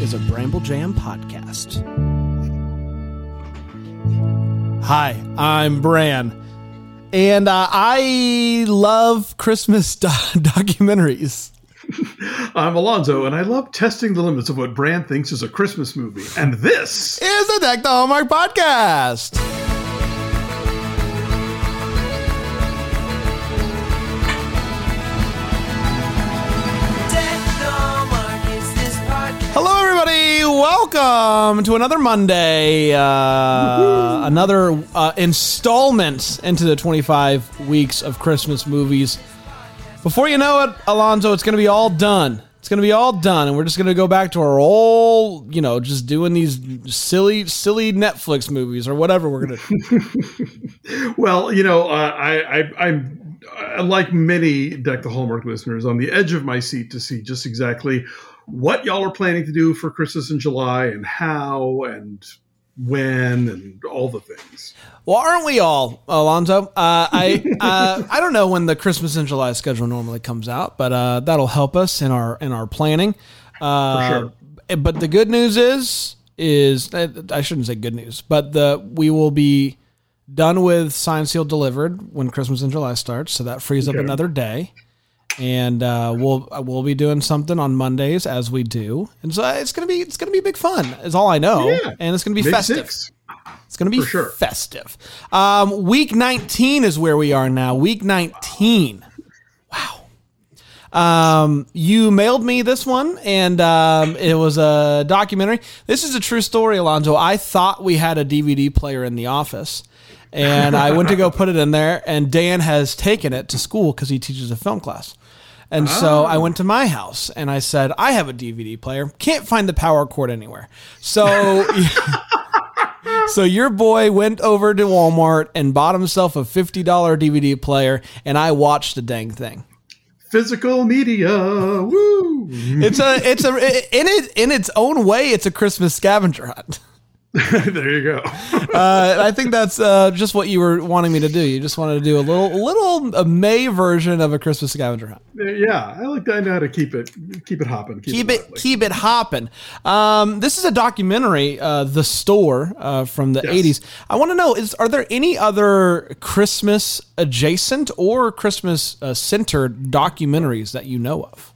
is a Bramble Jam podcast. Hi, I'm Bran, and uh, I love Christmas do- documentaries. I'm Alonzo, and I love testing the limits of what Bran thinks is a Christmas movie. And this Is the Deck the Hallmark podcast. Welcome to another Monday, uh, another uh, installment into the 25 weeks of Christmas movies. Before you know it, Alonzo, it's going to be all done. It's going to be all done, and we're just going to go back to our old, you know, just doing these silly, silly Netflix movies or whatever we're going to. well, you know, uh, I, I, I'm uh, like many Deck the Hallmark listeners on the edge of my seat to see just exactly what y'all are planning to do for Christmas in July and how and when and all the things. Well, aren't we all, Alonzo? Uh, I uh, I don't know when the Christmas in July schedule normally comes out, but uh, that'll help us in our in our planning. Uh, For sure. But the good news is is I shouldn't say good news, but the we will be done with signed sealed delivered when Christmas in July starts, so that frees up Okay. another day. And uh, we'll we'll be doing something on Mondays as we do, and so it's gonna be it's gonna be big fun. Is all I know, Yeah. and it's gonna be festive. six. It's going to be sure. festive. Um, week 19 is where we are now. Week 19. Wow. Um, you mailed me this one, and um, it was a documentary. This is a true story, Alonzo. I thought we had a DVD player in the office, and I went to go put it in there, and Dan has taken it to school because he teaches a film class. And so I oh. went to my house and I said, I have a DVD player. Can't find the power cord anywhere. So So your boy went over to Walmart and bought himself a $50 DVD player and I watched the dang thing. Physical media. Woo! It's a it's a in it in its own way it's a Christmas scavenger hunt. there you go. Uh, I think that's uh, just what you were wanting me to do. You just wanted to do a little little a May version of a Christmas scavenger hunt. yeah, I like I know how to keep it keep it hopping. Keep it lively. keep it hopping. Um, this is a documentary, uh, The Store uh, from the Yes. 80s. I want to know is are there any other Christmas adjacent or Christmas uh, centered documentaries that you know of?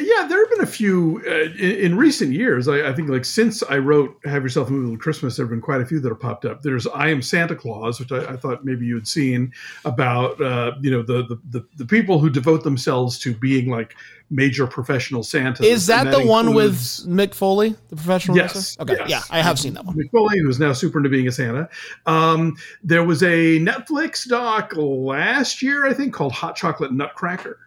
Yeah, there have been a few uh, in, in recent years. I, I think, like since I wrote "Have Yourself a Movie Little Christmas," there have been quite a few that have popped up. There's "I Am Santa Claus," which I, I thought maybe you had seen about uh, you know the, the the the people who devote themselves to being like major professional Santa. Is that, And the one with Mick Foley, the professional Yes, wrestler? Okay, yes. yeah, I have seen that one. Mick Foley, who's now super into being a Santa. Um, there was a Netflix doc last year, I think, called Hot Chocolate Nutcracker,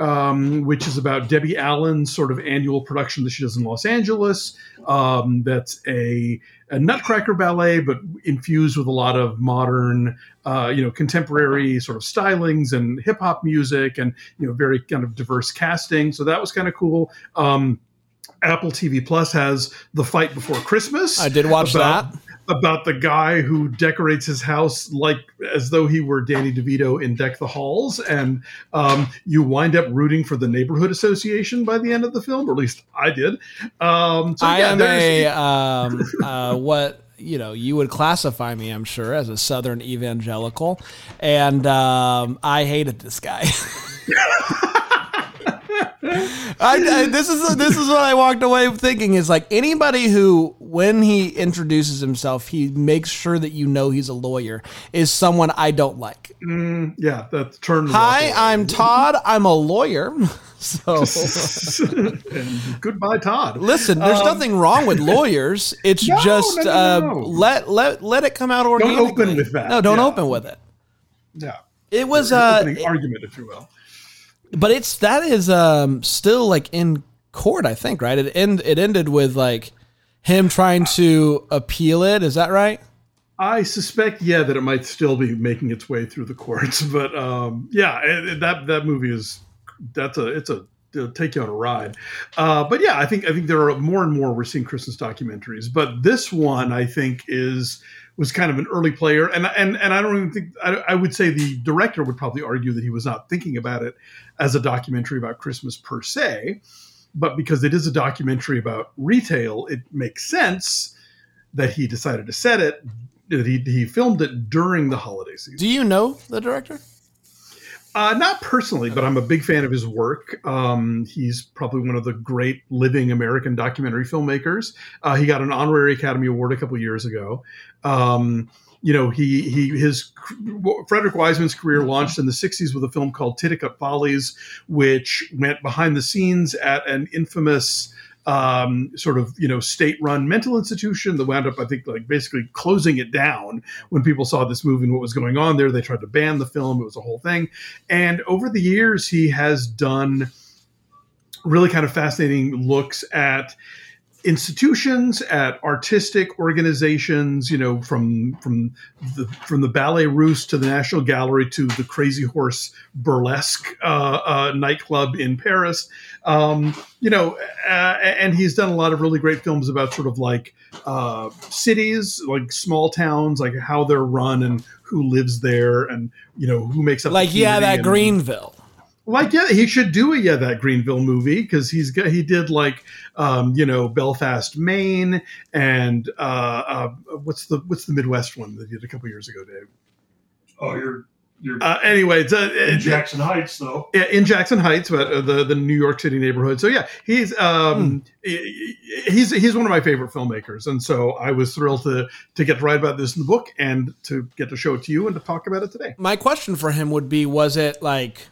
um, which is about Debbie Allen's sort of annual production that she does in Los Angeles. Um, that's a, a Nutcracker ballet, but infused with a lot of modern, uh, you know, contemporary sort of stylings and hip hop music, and you know, very kind of diverse casting. So that was kind of cool. Um, Apple TV Plus has The Fight Before Christmas. I did watch about- that. About the guy who decorates his house like as though he were Danny DeVito in Deck the Halls, and um, you wind up rooting for the neighborhood association by the end of the film, or at least I did. Um, so I yeah, am a um, uh, what you know you would classify me, I'm sure, as a Southern evangelical, and um, I hated this guy. I, I- this is this is what I walked away thinking is like anybody who when he introduces himself he makes sure that you know he's a lawyer is someone I don't like. mm, yeah, that turn. Hi, I'm Todd. I'm a lawyer. So goodbye, Todd. listen, there's Um, nothing wrong with lawyers. It's No, just no, no, uh, let let let it come out organically. Don't open with that. No, don't Yeah. open with it. Yeah, It was An uh, argument, if you will. But it's that is um still like in court. I think right. It end it ended with like him trying to appeal it. Is that right? I suspect, yeah, that it might still be making its way through the courts, but um, yeah, it, it- that that movie is that's a it's a it'll take you on a ride. Uh, but yeah, I think I think there are more and more we're seeing Christmas documentaries, but this one I think is was kind of an early player, and and and I don't even think I, I would say the director would probably argue that he was not thinking about it as a documentary about Christmas per se. but because it is a documentary about retail, it makes sense that he decided to set it. That he, he filmed it during the holiday season. Do you know the director? Uh, not personally, but I'm a big fan of his work. Um, he's probably one of the great living American documentary filmmakers. Uh, he got an honorary Academy Award a couple years ago. Um, you know, he he his Frederick Wiseman's career launched in the '60s with a film called Titicut Follies, which went behind the scenes at an infamous um, sort of you know state-run mental institution that wound up, I think, like basically closing it down when people saw this movie and what was going on there. They tried to ban the film; it was a whole thing. And over the years, he has done really kind of fascinating looks at institutions at artistic organizations you know from from the from the ballet russe to the national gallery to the crazy horse burlesque uh, uh, nightclub in paris. Um, you know uh, and he's done a lot of really great films about sort of like uh, cities like small towns like how they're run and who lives there and you know who makes up like yeah that and, greenville like yeah he should do a yeah that greenville movie because he's got he did like um, you know belfast maine and uh, uh, what's the what's the midwest one that he did a couple years ago dave? Oh you're you're uh, anyway it's uh, in jackson heights though. Yeah, in jackson heights but uh, the the new york city neighborhood. So yeah he's um hmm. he's he's one of my favorite filmmakers. And so i was thrilled to to get to write about this in the book and to get to show it to you and to talk about it today. My question for him would be was it like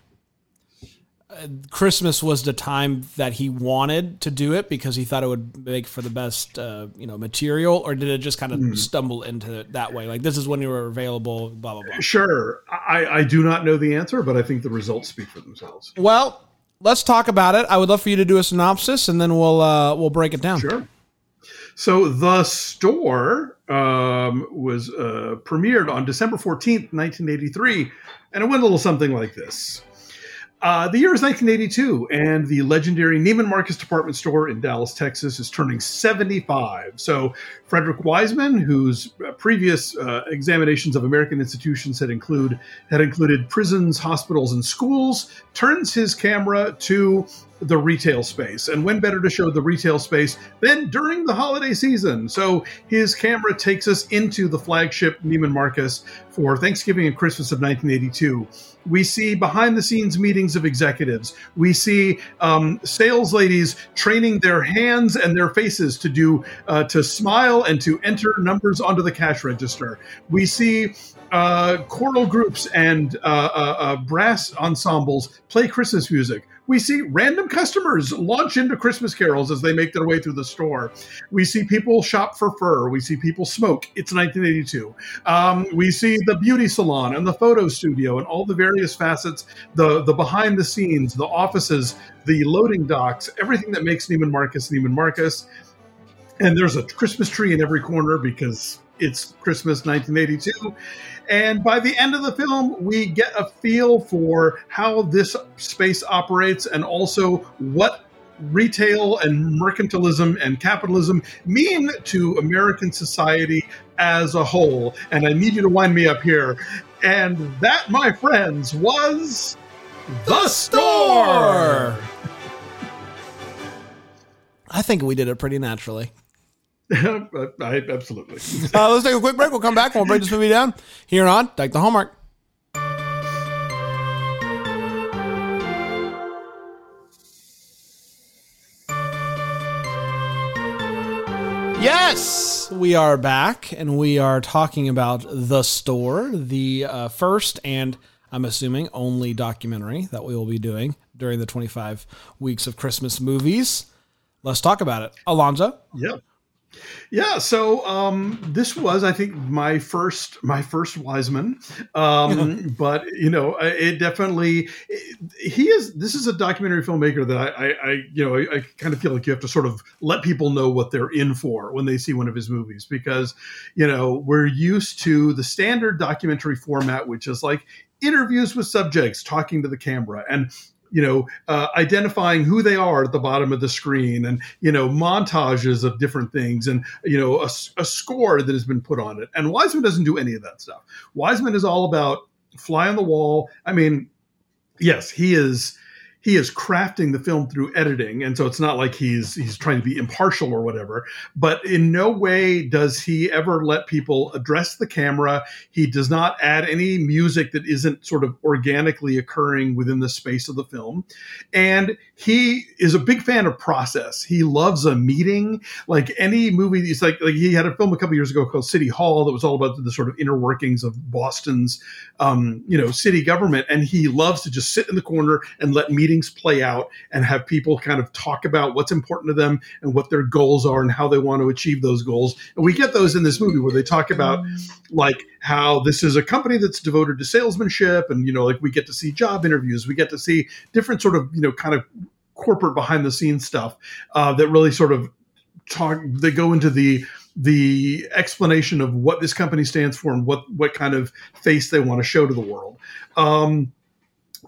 Christmas was the time that he wanted to do it because he thought it would make for the best, uh, you know, material, or did it just kind of mm. stumble into it that way? Like this is when you were available, blah blah blah. Sure, I, I do not know the answer, but I think the results speak for themselves. Well, let's talk about it. I would love for you to do a synopsis, and then we'll uh, we'll break it down. Sure. So the store um, was uh, premiered on December fourteenth, nineteen eighty three, and it went a little something like this. Uh, the year is 1982, and the legendary Neiman Marcus department store in Dallas, Texas, is turning 75. So, Frederick Wiseman, whose previous uh, examinations of American institutions had include had included prisons, hospitals, and schools, turns his camera to the retail space. And when better to show the retail space than during the holiday season? So his camera takes us into the flagship Neiman Marcus for Thanksgiving and Christmas of 1982. We see behind the scenes meetings of executives. We see um, sales ladies training their hands and their faces to do uh, to smile and to enter numbers onto the cash register. We see uh, choral groups and uh, uh, uh brass ensembles play Christmas music we see random customers launch into Christmas carols as they make their way through the store. We see people shop for fur. We see people smoke. It's 1982. Um, we see the beauty salon and the photo studio and all the various facets, the, the behind the scenes, the offices, the loading docks, everything that makes Neiman Marcus Neiman Marcus. And there's a Christmas tree in every corner because it's Christmas 1982. And by the end of the film, we get a feel for how this space operates and also what retail and mercantilism and capitalism mean to American society as a whole. And I need you to wind me up here. And that, my friends, was The Store! I think we did it pretty naturally. I, absolutely. uh, let's take a quick break. We'll come back we'll break this movie down here on Deck the Hallmark. Yes, we are back and we are talking about The Store, the uh, first and I'm assuming only documentary that we will be doing during the 25 weeks of Christmas movies. Let's talk about it. Alonzo? Yep. Yeah, so um, this was, I think, my first my first Wiseman, um, but you know, it definitely he is. This is a documentary filmmaker that I, I, I you know, I, I, kind of feel like you have to sort of let people know what they're in for when they see one of his movies because you know we're used to the standard documentary format, which is like interviews with subjects talking to the camera and you know, uh, identifying who they are at the bottom of the screen and, you know, montages of different things and, you know, a, a, score that has been put on it. And Wiseman doesn't do any of that stuff. Wiseman is all about fly on the wall. I mean, yes, he is he is crafting the film through editing, and so it's not like he's he's trying to be impartial or whatever. But in no way does he ever let people address the camera. He does not add any music that isn't sort of organically occurring within the space of the film, and he is a big fan of process. He loves a meeting, like any movie. He's like like he had a film a couple years ago called City Hall that was all about the sort of inner workings of Boston's um, you know city government, and he loves to just sit in the corner and let meetings play out and have people kind of talk about what's important to them and what their goals are and how they want to achieve those goals. And we get those in this movie where they talk about like how this is a company that's devoted to salesmanship and you know like we get to see job interviews, we get to see different sort of you know kind of corporate behind the scenes stuff uh, that really sort of talk they go into the the explanation of what this company stands for and what what kind of face they want to show to the world. Um,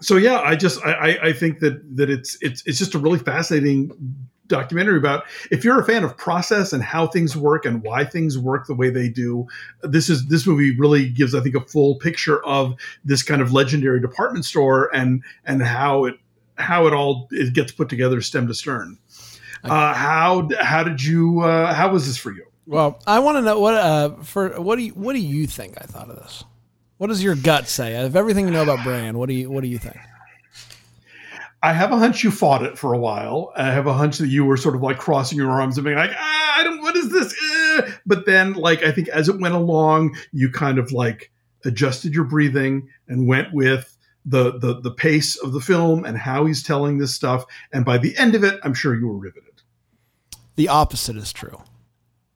so yeah, I just I, I think that that it's it's it's just a really fascinating documentary about if you're a fan of process and how things work and why things work the way they do this is this movie really gives i think a full picture of this kind of legendary department store and and how it how it all it gets put together stem to stern. Uh, how how did you uh, how was this for you? Well, I want to know what uh for what do you what do you think I thought of this? What does your gut say? Of everything you know about Bran, what do you what do you think? I have a hunch you fought it for a while. I have a hunch that you were sort of like crossing your arms and being like, ah, I don't, what is this? Eh. But then, like, I think as it went along, you kind of like adjusted your breathing and went with the, the, the pace of the film and how he's telling this stuff. And by the end of it, I'm sure you were riveted. The opposite is true.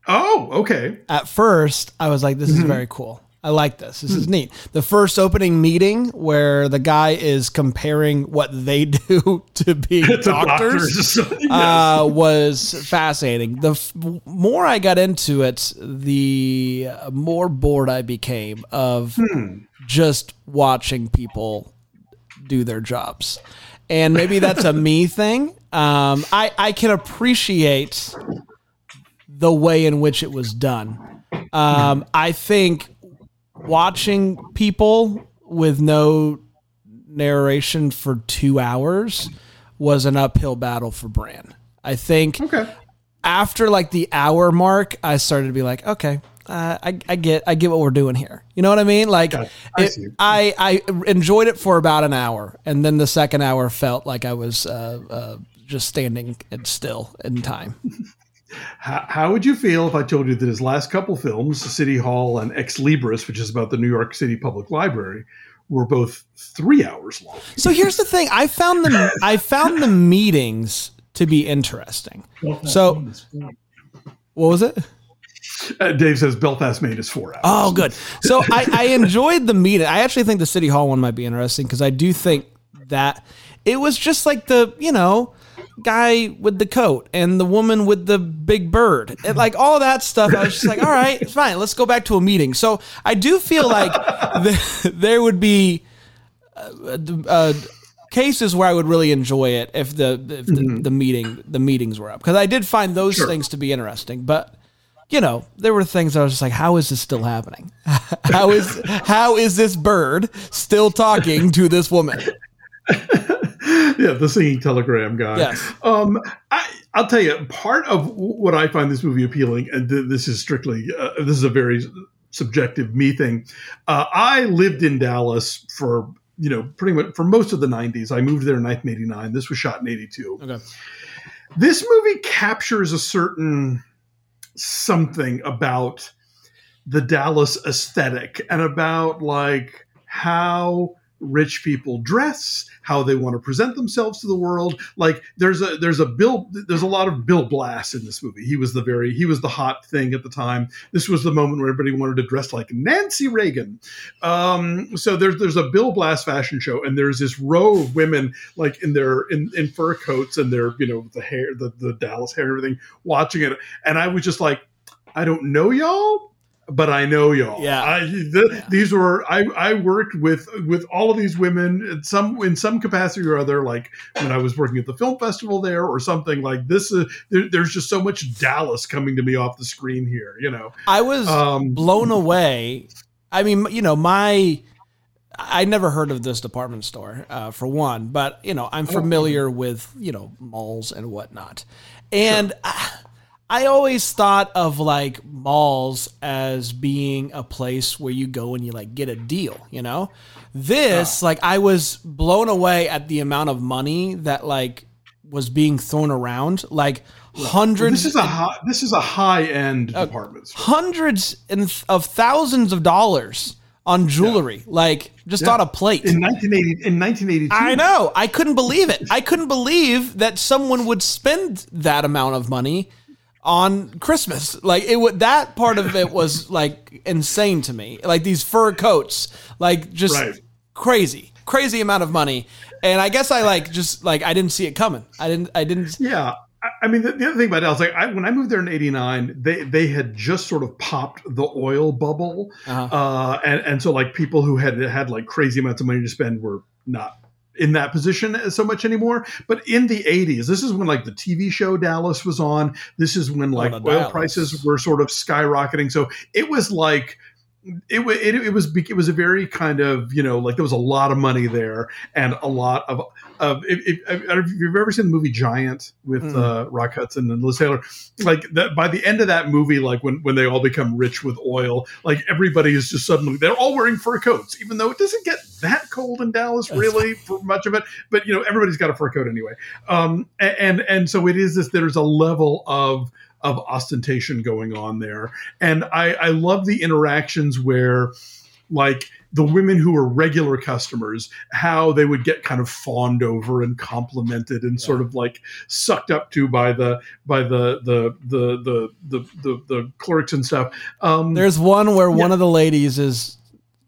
Oh, okay. At first, I was like, this is very cool. I like this. This is neat. The first opening meeting where the guy is comparing what they do to being To doctors. doctors. Uh, was fascinating. The f- more I got into it, the more bored I became of just watching people do their jobs. And maybe that's a me thing. Um, I, I can appreciate the way in which it was done. Um, I think watching people with no narration for two hours was an uphill battle for Bran. I think okay. after like the hour mark, I started to be like, okay, uh, I, I get, I get what we're doing here. You know what I mean? Like, it. I it- I, I enjoyed it for about an hour, and then the second hour felt like I was uh, uh, just standing and still in time. How, how would you feel if I told you that his last couple films, City Hall and Ex Libris, which is about the New York City Public Library, were both three hours long? So here's the thing: I found the I found the meetings to be interesting. So what was it? Uh, Dave says Belfast Maine is four hours. Oh, good. So I, I enjoyed the meeting. I actually think the City Hall one might be interesting because I do think that it was just like the, you know, guy with the coat and the woman with the big bird. And like all that stuff. I was just like, all right, fine. Let's go back to a meeting. So I do feel like th- there would be uh, uh, cases where I would really enjoy it if the if the, the meeting the meetings were up because I did find those Sure. things to be interesting, but you know, there were things I was just like, how is this still happening? how is how is this bird still talking to this woman? yeah, the singing telegram guy. Yes. Um, I, I'll tell you, part of what I find this movie appealing, and th- this is strictly, uh, this is a very subjective me thing. Uh, I lived in Dallas for, you know, pretty much for most of the 90s. I moved there in 1989. This was shot in 82. Okay. This movie captures a certain something about the Dallas aesthetic and about like how rich people dress, how they want to present themselves to the world. Like there's a there's a Bill there's a lot of Bill Blass in this movie. He was the very he was the hot thing at the time. This was the moment where everybody wanted to dress like Nancy Reagan. Um, so there's there's a Bill Blass fashion show, and there's this row of women like in their in, in fur coats and their you know the hair the the Dallas hair and everything watching it, and I was just like, I don't know y'all. But I know y'all. Yeah. I, th- These were I, I worked with with all of these women in some in some capacity or other. Like when I was working at the film festival there or something like this. Uh, there, there's just so much Dallas coming to me off the screen here. You know. I was Um, blown away. I mean, you know, my I never heard of this department store uh, for one, but you know I'm familiar with you know malls and whatnot, and I, I always thought of like malls as being a place where you go and you like get a deal, you know. This oh. like I was blown away at the amount of money that like was being thrown around, like hundreds. This is a high, this is a high end uh, department store. hundreds and of thousands of dollars on jewelry, like just Yeah. on a plate. In 1980, in 1982, I know. I couldn't believe it. I couldn't believe that someone would spend that amount of money on Christmas. Like it would that part of it was like insane to me. Like these fur coats, like just Right. crazy. Crazy amount of money. And I guess I like just like I didn't see it coming. I didn't I didn't Yeah. I- mean, the, the other thing about Dallas, like I, when I moved there in '89, they they had just sort of popped the oil bubble, Uh-huh. uh, and and so like people who had had like crazy amounts of money to spend were not in that position so much anymore. But in the '80s, this is when like the TV show Dallas was on. This is when oh, like oil Dallas. prices were sort of skyrocketing. So it was like. It, it, it was it was a very kind of you know like there was a lot of money there and a lot of of if, if, I don't know if you've ever seen the movie Giant with Mm. uh, Rock Hudson and Liz Taylor, like that by the end of that movie, like when when they all become rich with oil, like everybody is just suddenly they're all wearing fur coats, even though it doesn't get that cold in Dallas really for much of it. But you know everybody's got a fur coat anyway, um, and and so it is this. There's a level of of ostentation going on there, and I I love the interactions where like the women who were regular customers, how they would get kind of fawned over and complimented and sort of like sucked up to by the by the the the the the the, the clerks and stuff. Um, There's one where one of the ladies is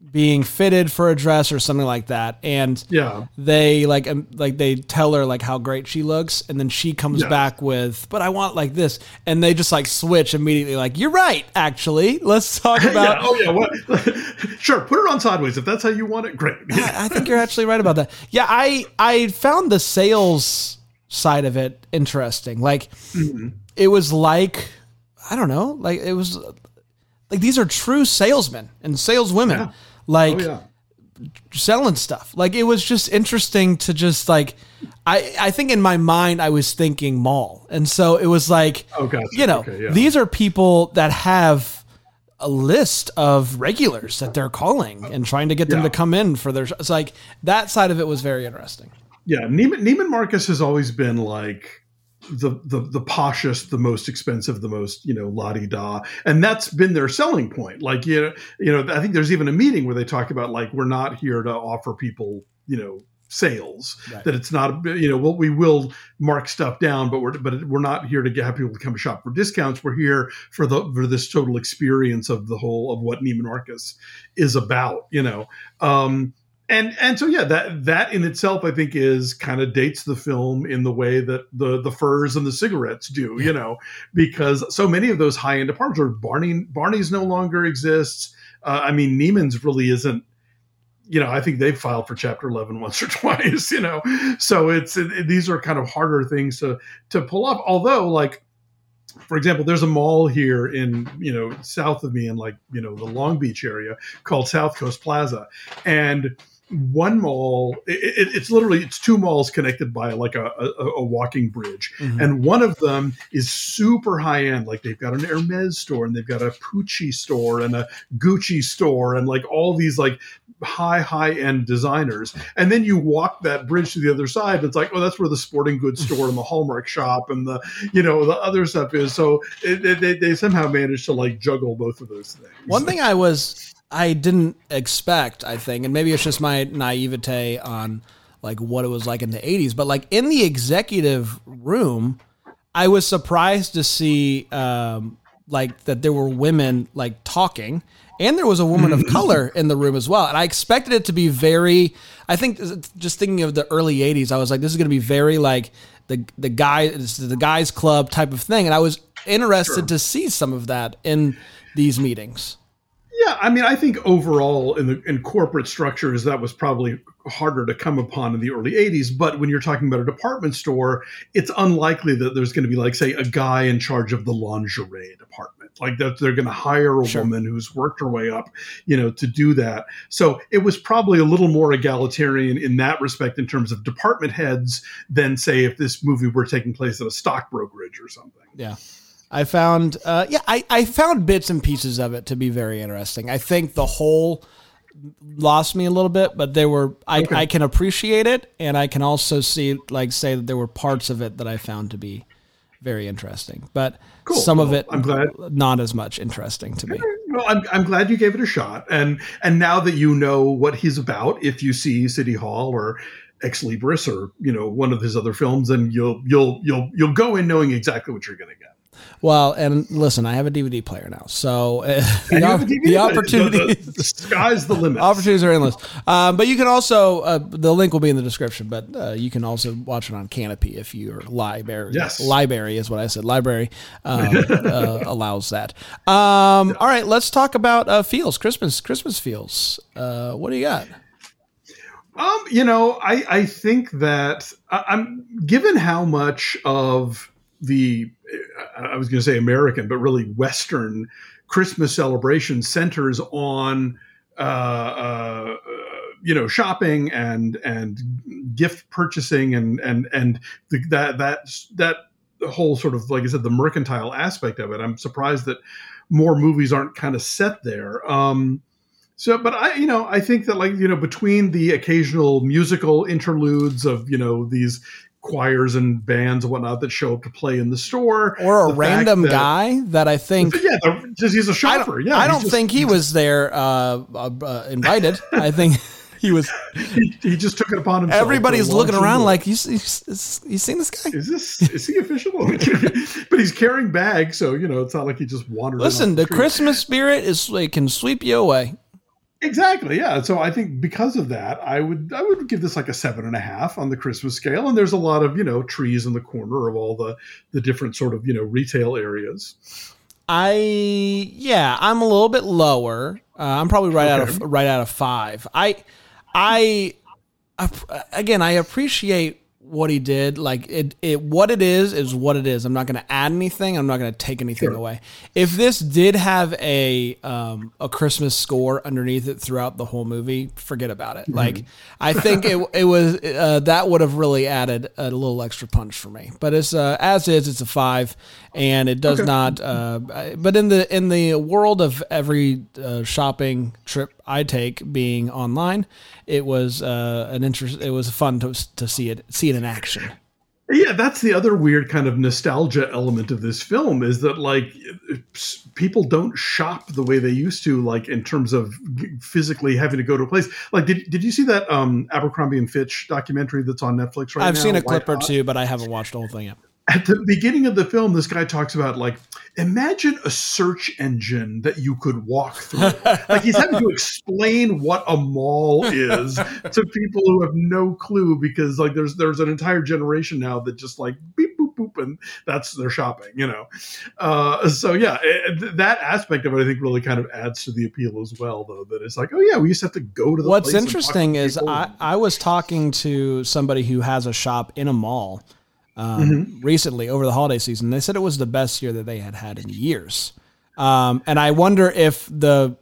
being fitted for a dress or something like that, and yeah, they like um, like they tell her like how great she looks, and then she comes Yeah. back with, "But I want like this," and they just like switch immediately. Like, "You're right, actually. Let's talk yeah. about." Oh yeah. What? sure. Put it on sideways if that's how you want it. Great. I I think you're actually right about that. Yeah, I I found the sales side of it interesting. Like Mm-hmm. it was like I don't know, like it was like these are true salesmen and saleswomen. Yeah. Like Oh yeah. selling stuff. Like it was just interesting to just like I I think in my mind I was thinking mall. And so it was like Oh, gotcha. you know, Okay, yeah. these are people that have a list of regulars that they're calling and trying to get them Yeah. to come in for their it's like that side of it was very interesting. Yeah, Neiman, Neiman Marcus has always been like the the the poshest, the most expensive, the most you know la di da, and that's been their selling point. Like you know, you know, I think there's even a meeting where they talk about like we're not here to offer people you know sales Right. that it's not you know well we will mark stuff down but we're but we're not here to get have people to come shop for discounts we're here for the for this total experience of the whole of what Neiman Marcus is about you know um and and so yeah that that in itself i think is kind of dates the film in the way that the the furs and the cigarettes do you know because so many of those high end departments are barney barney's no longer exists. Uh, i mean neiman's really isn't you know i think they've filed for chapter 11 once or twice you know? So it's it, these are kind of harder things to to pull off. Although like for example, there's a mall here in you know south of me in like you know the Long Beach area called South Coast Plaza, and one mall it, it, it's literally it's two malls connected by like a, a, a walking bridge. Mhm. and one of them is super high end. Like they've got an hermes store and they've got a pucci store and a gucci store and like all these like high high end designers. And then you walk that bridge to the other side it's like oh that's where the sporting goods store and the hallmark shop and the you know the other stuff is. So it, it, they, they somehow managed to like juggle both of those things. One thing I was I didn't expect, I think, and maybe it's just my naivete on like what it was like in the 80s, but like in the executive room, I was surprised to see um like that there were women like talking and there was a woman of color in the room as well. And I expected it to be very I think just thinking of the early 80s, I was like this is going to be very like the the guy the guys club type of thing and I was interested to see some of that in these meetings. Yeah, I mean, I think overall in the in corporate structures that was probably harder to come upon in the early '80s. But when you're talking about a department store, it's unlikely that there's going to be like, say, a guy in charge of the lingerie department, like that they're going to hire a Sure. woman who's worked her way up, you know, to do that. So it was probably a little more egalitarian in that respect in terms of department heads than say if this movie were taking place at a stock brokerage or something. Yeah. I found, uh, yeah, I, I found bits and pieces of it to be very interesting. I think the whole lost me a little bit, but there were, I, Okay. I can appreciate it. And I can also see, like, say that there were parts of it that I found to be very interesting, but Cool. some of it, I'm glad. not as much interesting to me. Well, I'm, I'm glad you gave it a shot, and and now that you know what he's about, if you see City Hall or Ex Libris or you know one of his other films, then you'll you'll you'll you'll go in knowing exactly what you're going to get. Well, and listen, I have a DVD player now, so uh, the, op- have a DVD the opportunity. the, the sky's the limit. Opportunities are endless. Um, but you can also, uh, the link will be in the description, but uh, you can also watch it on Canopy if your library, Yes. library is what I said, library um, uh, allows that. Um, All right, let's talk about uh, feels, Christmas, Christmas feels. Uh, what do you got? Um, you know, I I think that I, I'm given how much of the I was going to say American, but really Western Christmas celebration centers on uh, uh, you know shopping and and gift purchasing and and and the, that that that whole sort of like I said the mercantile aspect of it. I'm surprised that more movies aren't kind of set there. Um, so, but I, you know, I think that like you know, between the occasional musical interludes of you know these choirs and bands and whatnot that show up to play in the store, Or a the random that- guy that I think. yeah, the, just he's a I shopper. don't, yeah, I don't just- think he was there uh, uh, uh, invited. I think he was. He, he just took it upon himself. Everybody's looking around like, you, you, you seen this guy? Is this is he official? but he's carrying bags, so you know it's not like he just wandered. Listen, off the. Christmas spirit is it can sweep you away. Exactly, yeah. So I think because of that, I would I would give this like a seven and a half on the Christmas scale. And there's a lot of you know trees in the corner of all the the different sort of you know retail areas. I yeah, I'm a little bit lower. Uh, I'm probably right out of right out of five. I I again I appreciate what he did. Like it, it what it is is what it is. I'm not going to add anything. I'm not going to take anything Sure. away. If this did have a um, a Christmas score underneath it throughout the whole movie, forget about it. Like I think it it was uh, that would have really added a little extra punch for me. But it's uh, as is. It's a five, and it does Okay. not. Uh, but in the in the world of every uh, shopping trip I take being online, it was uh, an interest. It was fun to to see it see it in action. Yeah, that's the other weird kind of nostalgia element of this film is that like people don't shop the way they used to, like in terms of physically having to go to a place. Like, did, did you see that um, Abercrombie and Fitch documentary that's on Netflix right now? I've seen a White clip or two, but I haven't watched the whole thing yet. At the beginning of the film, this guy talks about like, imagine a search engine that you could walk through. like he's having to explain what a mall is to people who have no clue because like there's there's an entire generation now that just like beep boop boop and that's their shopping, you know. Uh, so yeah, it, that aspect of it I think really kind of adds to the appeal as well, though. That it's like, oh yeah, we used to have to go to the. What's place and talk interesting is. I, I was talking to somebody who has a shop in a mall um, Mm-hmm. recently over the holiday season. They said it was the best year that they had had in years. Um, and I wonder if the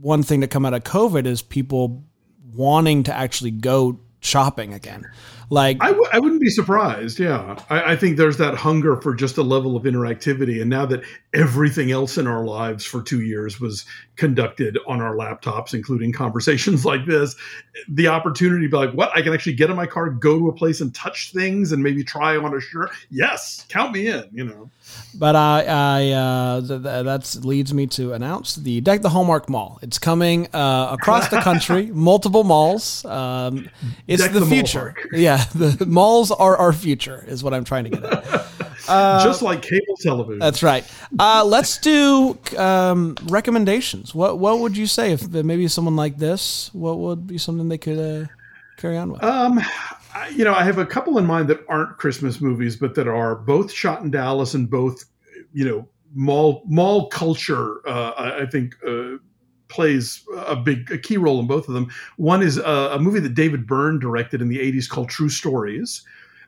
one thing to come out of COVID is people wanting to actually go shopping again. Like, I w- I wouldn't be surprised. Yeah, I, I think there's that hunger for just a level of interactivity, and now that everything else in our lives for two years was conducted on our laptops, including conversations like this, the opportunity to be like, "What? I can actually get in my car, go to a place, and touch things, and maybe try on a shirt." Yes, count me in. You know. But I, I uh, th- th- that leads me to announce the Deck the Hallmark Mall. It's coming uh, across the country, multiple malls. Um, it's Deck the, the future. Yeah, the malls are our future, is what I'm trying to get at. just like cable television. Uh, That's right. Uh, let's do um, recommendations. What What would you say if maybe someone like this? What would be something they could uh, carry on with? Um, I, you know, I have a couple in mind that aren't Christmas movies, but that are both shot in Dallas and both, you know, mall mall culture. Uh, I, I think uh, plays a big a key role in both of them. One is a, a movie that David Byrne directed in the '80s called True Stories,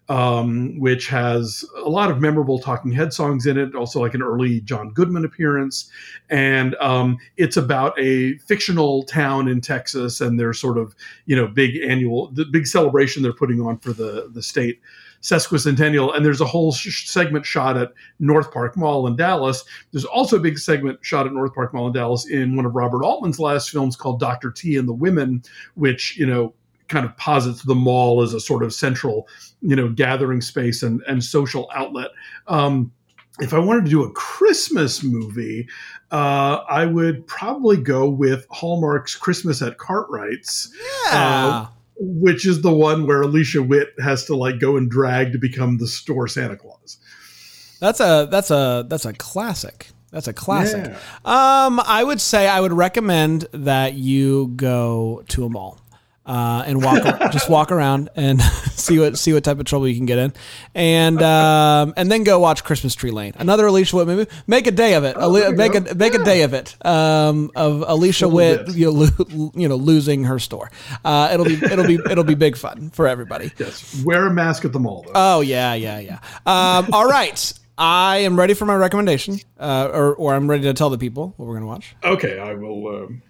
um, which has a lot of memorable Talking Head songs in it, also like an early John Goodman appearance. And um, it's about a fictional town in Texas and their sort of, you know, big annual, the big celebration they're putting on for the, the state sesquicentennial. And there's a whole sh- segment shot at North Park Mall in Dallas. There's also a big segment shot at North Park Mall in Dallas in one of Robert Altman's last films called Dr. T and the Women, which, you know, kind of posits the mall as a sort of central, you know, gathering space and, and social outlet. Um, if I wanted to do a Christmas movie, uh, I would probably go with Hallmark's Christmas at Cartwright's. Yeah. Uh, which is the one where Alicia Witt has to like go and drag to become the store Santa Claus. That's a that's a that's a classic. That's a classic. Yeah. Um, I would say I would recommend that you go to a mall. Uh, and walk just walk around and see what see what type of trouble you can get in, and um, and then go watch Christmas Tree Lane, another Alicia Witt movie. Make a day of it. Oh, you make go. a make a day of it. Um, of Alicia Witt, you know, lo- you know, losing her store. Uh, it'll be it'll be it'll be big fun for everybody. Yes, wear a mask at the mall though. Oh yeah, yeah, yeah. Um, all right, I am ready for my recommendation, uh, or or I'm ready to tell the people what we're gonna watch. okay, I will. Um,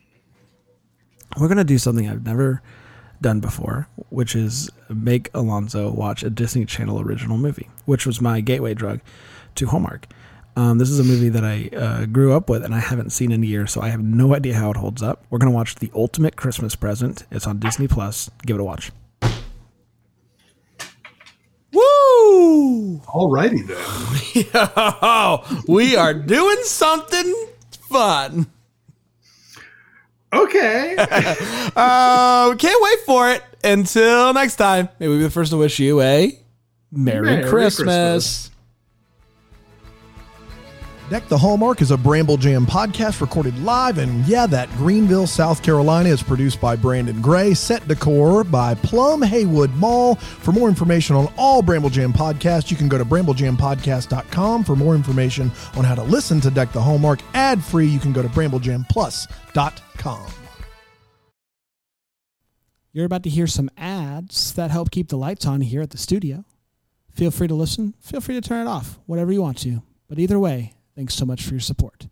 We're gonna do something I've never done before, which is make Alonzo watch a Disney Channel original movie, which was my gateway drug to Hallmark. Um, this is a movie that I uh, grew up with and I haven't seen in a year, so I have no idea how it holds up. We're gonna watch The Ultimate Christmas Present. It's on Disney Plus. Give it a watch. Woo! alrighty then. Oh, we are doing something fun. Okay. Uh, can't wait for it. Until next time, may we be the first to wish you a Merry, Merry Christmas. Christmas. Deck the Hallmark is a Bramble Jam podcast recorded live, and yeah, that Greenville, South Carolina is produced by Brandon Gray, set decor by Plum Haywood Mall. For more information on all Bramble Jam podcasts, you can go to bramblejampodcast.com. For more information on how to listen to Deck the Hallmark ad free, you can go to bramblejamplus.com. You're about to hear some ads that help keep the lights on here at the studio. Feel free to listen. Feel free to turn it off, whatever you want to. But either way, thanks so much for your support.